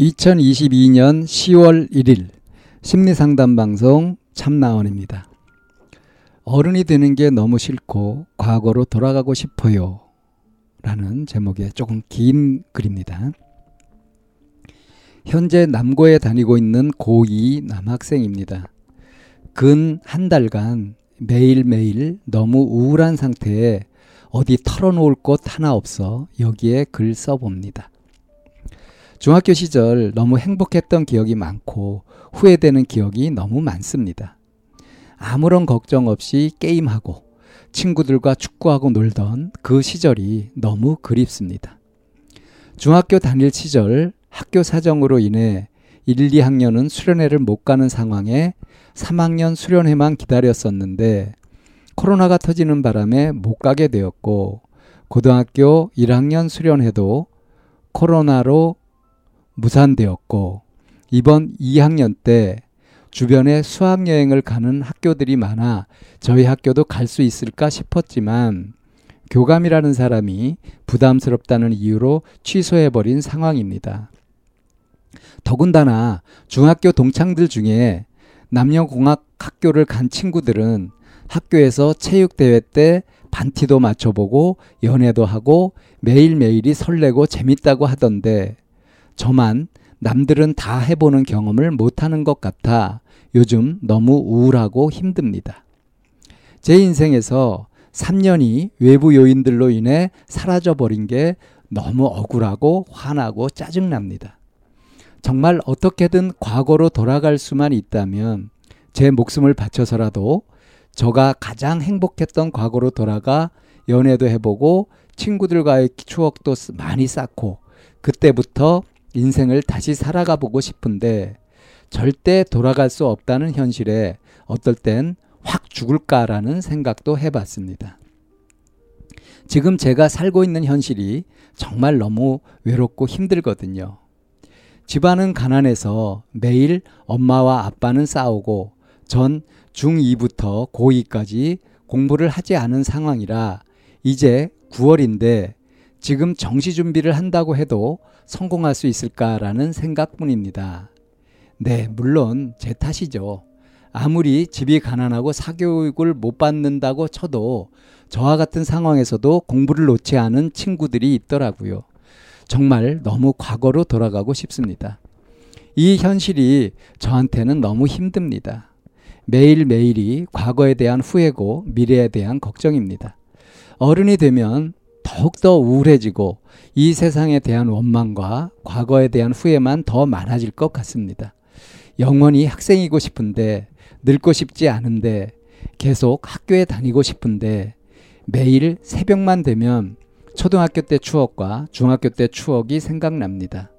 2022년 10월 1일 심리상담 방송 참나원입니다. 어른이 되는 게 너무 싫고 과거로 돌아가고 싶어요. 라는 제목의 조금 긴 글입니다. 현재 남고에 다니고 있는 고2 남학생입니다. 근 한 달간 매일매일 너무 우울한 상태에 어디 털어놓을 곳 하나 없어 여기에 글 써봅니다. 중학교 시절 너무 행복했던 기억이 많고 후회되는 기억이 너무 많습니다. 아무런 걱정 없이 게임하고 친구들과 축구하고 놀던 그 시절이 너무 그립습니다. 중학교 다닐 시절 학교 사정으로 인해 1, 2학년은 수련회를 못 가는 상황에 3학년 수련회만 기다렸었는데 코로나가 터지는 바람에 못 가게 되었고 고등학교 1학년 수련회도 코로나로 무산되었고 이번 2학년 때 주변에 수학여행을 가는 학교들이 많아 저희 학교도 갈 수 있을까 싶었지만 교감이라는 사람이 부담스럽다는 이유로 취소해버린 상황입니다. 더군다나 중학교 동창들 중에 남녀공학 학교를 간 친구들은 학교에서 체육대회 때 반티도 맞춰보고 연애도 하고 매일매일이 설레고 재밌다고 하던데 저만 남들은 다 해보는 경험을 못하는 것 같아 요즘 너무 우울하고 힘듭니다. 제 인생에서 3년이 외부 요인들로 인해 사라져버린 게 너무 억울하고 화나고 짜증납니다. 정말 어떻게든 과거로 돌아갈 수만 있다면 제 목숨을 바쳐서라도 저가 가장 행복했던 과거로 돌아가 연애도 해보고 친구들과의 추억도 많이 쌓고 그때부터 인생을 다시 살아가 보고 싶은데 절대 돌아갈 수 없다는 현실에 어떨 땐 확 죽을까라는 생각도 해봤습니다. 지금 제가 살고 있는 현실이 정말 너무 외롭고 힘들거든요. 집안은 가난해서 매일 엄마와 아빠는 싸우고 전 중2부터 고2까지 공부를 하지 않은 상황이라 이제 9월인데 지금 정시 준비를 한다고 해도 성공할 수 있을까라는 생각뿐입니다. 네, 물론 제 탓이죠. 아무리 집이 가난하고 사교육을 못 받는다고 쳐도 저와 같은 상황에서도 공부를 놓지 않은 친구들이 있더라고요. 정말 너무 과거로 돌아가고 싶습니다. 이 현실이 저한테는 너무 힘듭니다. 매일매일이 과거에 대한 후회고 미래에 대한 걱정입니다. 어른이 되면 더욱더 우울해지고 이 세상에 대한 원망과 과거에 대한 후회만 더 많아질 것 같습니다. 영원히 학생이고 싶은데 늙고 싶지 않은데 계속 학교에 다니고 싶은데 매일 새벽만 되면 초등학교 때 추억과 중학교 때 추억이 생각납니다.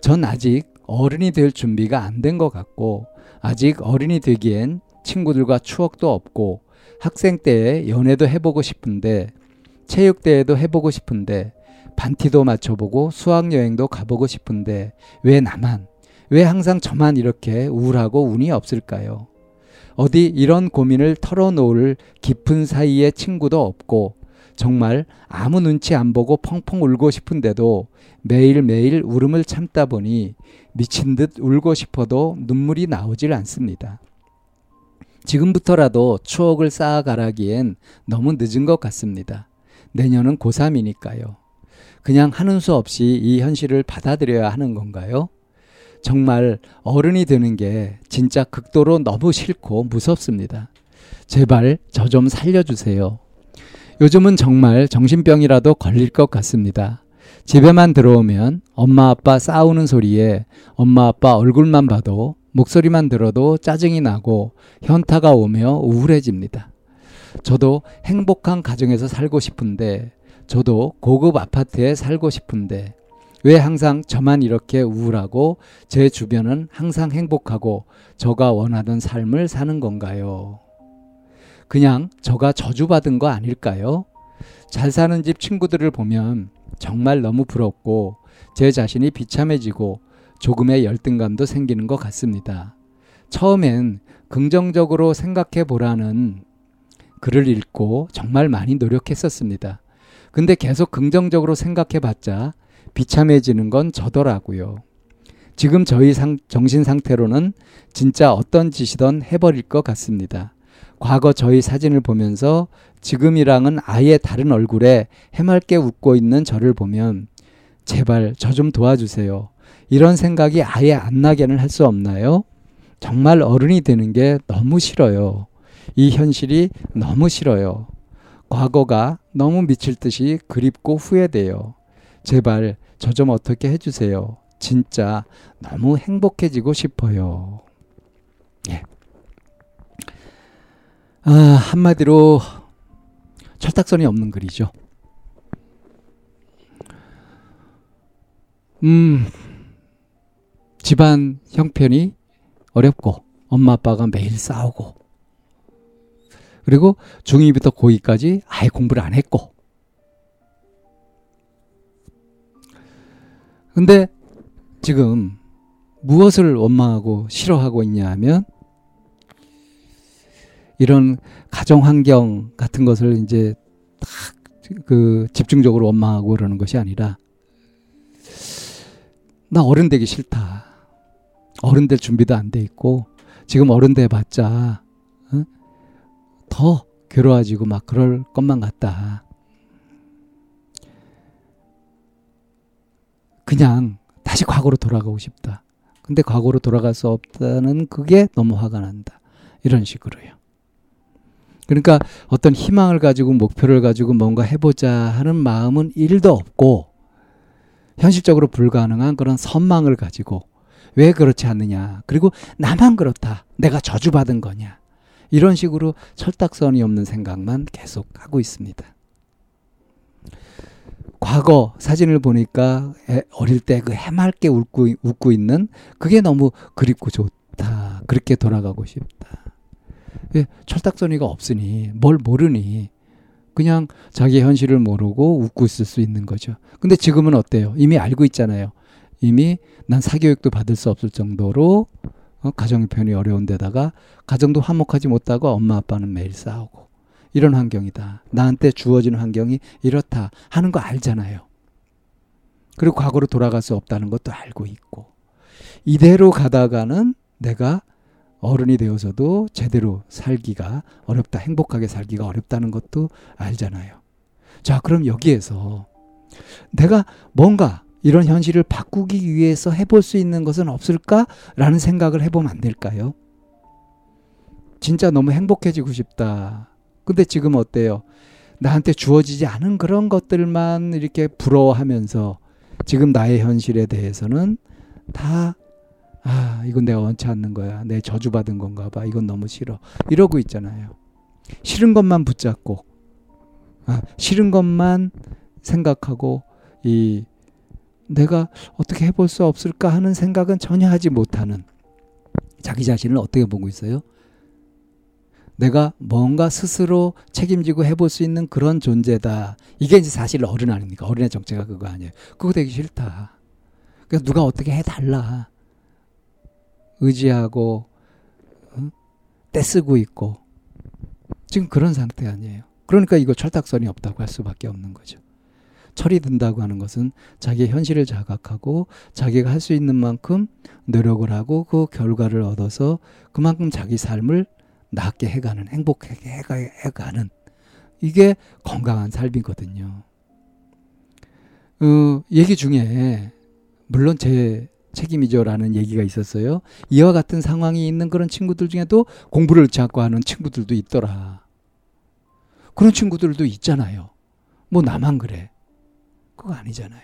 전 아직 어른이 될 준비가 안 된 것 같고 아직 어른이 되기엔 친구들과 추억도 없고 학생 때에 연애도 해보고 싶은데 체육대회도 해보고 싶은데 반티도 맞춰보고 수학여행도 가보고 싶은데 왜 나만 왜 항상 저만 이렇게 우울하고 운이 없을까요? 어디 이런 고민을 털어놓을 깊은 사이에 친구도 없고 정말 아무 눈치 안 보고 펑펑 울고 싶은데도 매일매일 울음을 참다 보니 미친 듯 울고 싶어도 눈물이 나오질 않습니다. 지금부터라도 추억을 쌓아가라기엔 너무 늦은 것 같습니다. 내년은 고3이니까요. 그냥 하는 수 없이 이 현실을 받아들여야 하는 건가요? 정말 어른이 되는 게 진짜 극도로 너무 싫고 무섭습니다. 제발 저 좀 살려주세요. 요즘은 정말 정신병이라도 걸릴 것 같습니다. 집에만 들어오면 엄마 아빠 싸우는 소리에 엄마 아빠 얼굴만 봐도 목소리만 들어도 짜증이 나고 현타가 오며 우울해집니다. 저도 행복한 가정에서 살고 싶은데 저도 고급 아파트에 살고 싶은데 왜 항상 저만 이렇게 우울하고 제 주변은 항상 행복하고 저가 원하던 삶을 사는 건가요? 그냥 저가 저주받은 거 아닐까요? 잘 사는 집 친구들을 보면 정말 너무 부럽고 제 자신이 비참해지고 조금의 열등감도 생기는 것 같습니다. 처음엔 긍정적으로 생각해 보라는 글을 읽고 정말 많이 노력했었습니다. 근데 계속 긍정적으로 생각해 봤자 비참해지는 건 저더라고요. 지금 저희 상, 정신 상태로는 진짜 어떤 짓이든 해버릴 것 같습니다. 과거 저희 사진을 보면서 지금이랑은 아예 다른 얼굴에 해맑게 웃고 있는 저를 보면 제발 저 좀 도와주세요. 이런 생각이 아예 안 나게는 할 수 없나요? 정말 어른이 되는 게 너무 싫어요. 이 현실이 너무 싫어요. 과거가 너무 미칠 듯이 그립고 후회돼요. 제발 저 좀 어떻게 해주세요. 진짜 너무 행복해지고 싶어요. 예. 아, 한마디로 철딱선이 없는 글이죠. 음, 집안 형편이 어렵고, 엄마 아빠가 매일 싸우고, 그리고 중2부터 고2까지 아예 공부를 안 했고, 근데 지금 무엇을 원망하고 싫어하고 있냐 하면 이런 가정 환경 같은 것을 이제 딱 그 집중적으로 원망하고 그러는 것이 아니라 나 어른 되기 싫다. 어른 될 준비도 안 돼 있고 지금 어른 돼 봤자 어? 더 괴로워지고 막 그럴 것만 같다. 그냥 다시 과거로 돌아가고 싶다. 근데 과거로 돌아갈 수 없다는 그게 너무 화가 난다. 이런 식으로요. 그러니까 어떤 희망을 가지고 목표를 가지고 뭔가 해보자 하는 마음은 일도 없고 현실적으로 불가능한 그런 선망을 가지고 왜 그렇지 않느냐. 그리고 나만 그렇다. 내가 저주받은 거냐. 이런 식으로 철딱선이 없는 생각만 계속 하고 있습니다. 과거 사진을 보니까 어릴 때 그 해맑게 웃고, 웃고 있는 그게 너무 그립고 좋다. 그렇게 돌아가고 싶다. 예, 철딱서니가 없으니 뭘 모르니 그냥 자기 현실을 모르고 웃고 있을 수 있는 거죠. 근데 지금은 어때요? 이미 알고 있잖아요. 이미 난 사교육도 받을 수 없을 정도로 어, 가정 형편이 어려운 데다가 가정도 화목하지 못하고 엄마 아빠는 매일 싸우고 이런 환경이다. 나한테 주어지는 환경이 이렇다 하는 거 알잖아요. 그리고 과거로 돌아갈 수 없다는 것도 알고 있고 이대로 가다가는 내가 어른이 되어서도 제대로 살기가 어렵다, 행복하게 살기가 어렵다는 것도 알잖아요. 자, 그럼 여기에서 내가 뭔가 이런 현실을 바꾸기 위해서 해볼 수 있는 것은 없을까라는 생각을 해보면 안 될까요? 진짜 너무 행복해지고 싶다. 근데 지금 어때요? 나한테 주어지지 않은 그런 것들만 이렇게 부러워하면서 지금 나의 현실에 대해서는 다 아, 이건 내가 원치 않는 거야. 내 저주받은 건가 봐. 이건 너무 싫어. 이러고 있잖아요. 싫은 것만 붙잡고, 아, 싫은 것만 생각하고, 이, 내가 어떻게 해볼 수 없을까 하는 생각은 전혀 하지 못하는 자기 자신을 어떻게 보고 있어요? 내가 뭔가 스스로 책임지고 해볼 수 있는 그런 존재다. 이게 이제 사실 어른 아닙니까? 어른의 정체가 그거 아니에요. 그거 되기 싫다. 그래서 누가 어떻게 해달라. 의지하고, 응? 떼쓰고 있고. 지금 그런 상태 아니에요. 그러니까 이거 철딱선이 없다고 할 수밖에 없는 거죠. 철이 든다고 하는 것은 자기의 현실을 자각하고 자기가 할 수 있는 만큼 노력을 하고 그 결과를 얻어서 그만큼 자기 삶을 낫게 해가는 행복하게 해가, 해가는 이게 건강한 삶이거든요. 어, 얘기 중에 물론 제 책임이죠라는 얘기가 있었어요. 이와 같은 상황이 있는 그런 친구들 중에도 공부를 자꾸 하는 친구들도 있더라. 그런 친구들도 있잖아요. 뭐 나만 그래. 그거 아니잖아요.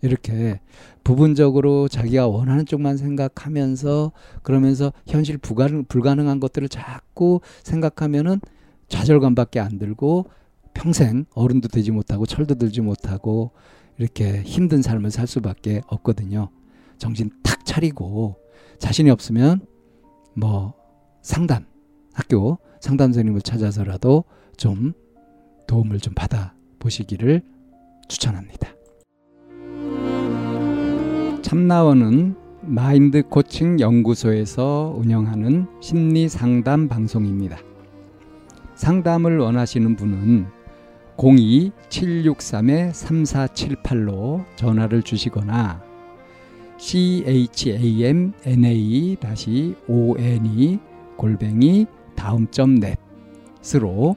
이렇게 부분적으로 자기가 원하는 쪽만 생각하면서 그러면서 현실 불가능, 불가능한 것들을 자꾸 생각하면은 좌절감밖에 안 들고 평생 어른도 되지 못하고 철도 들지 못하고 이렇게 힘든 삶을 살 수밖에 없거든요. 정신 탁 차리고 자신이 없으면 뭐 상담 학교 상담 선생님을 찾아서라도 좀 도움을 좀 받아 보시기를 추천합니다. 참나원은 마인드 코칭 연구소에서 운영하는 심리 상담 방송입니다. 상담을 원하시는 분은 02-763-3478로 전화를 주시거나 chamna-one 골뱅이 다음.점 net으로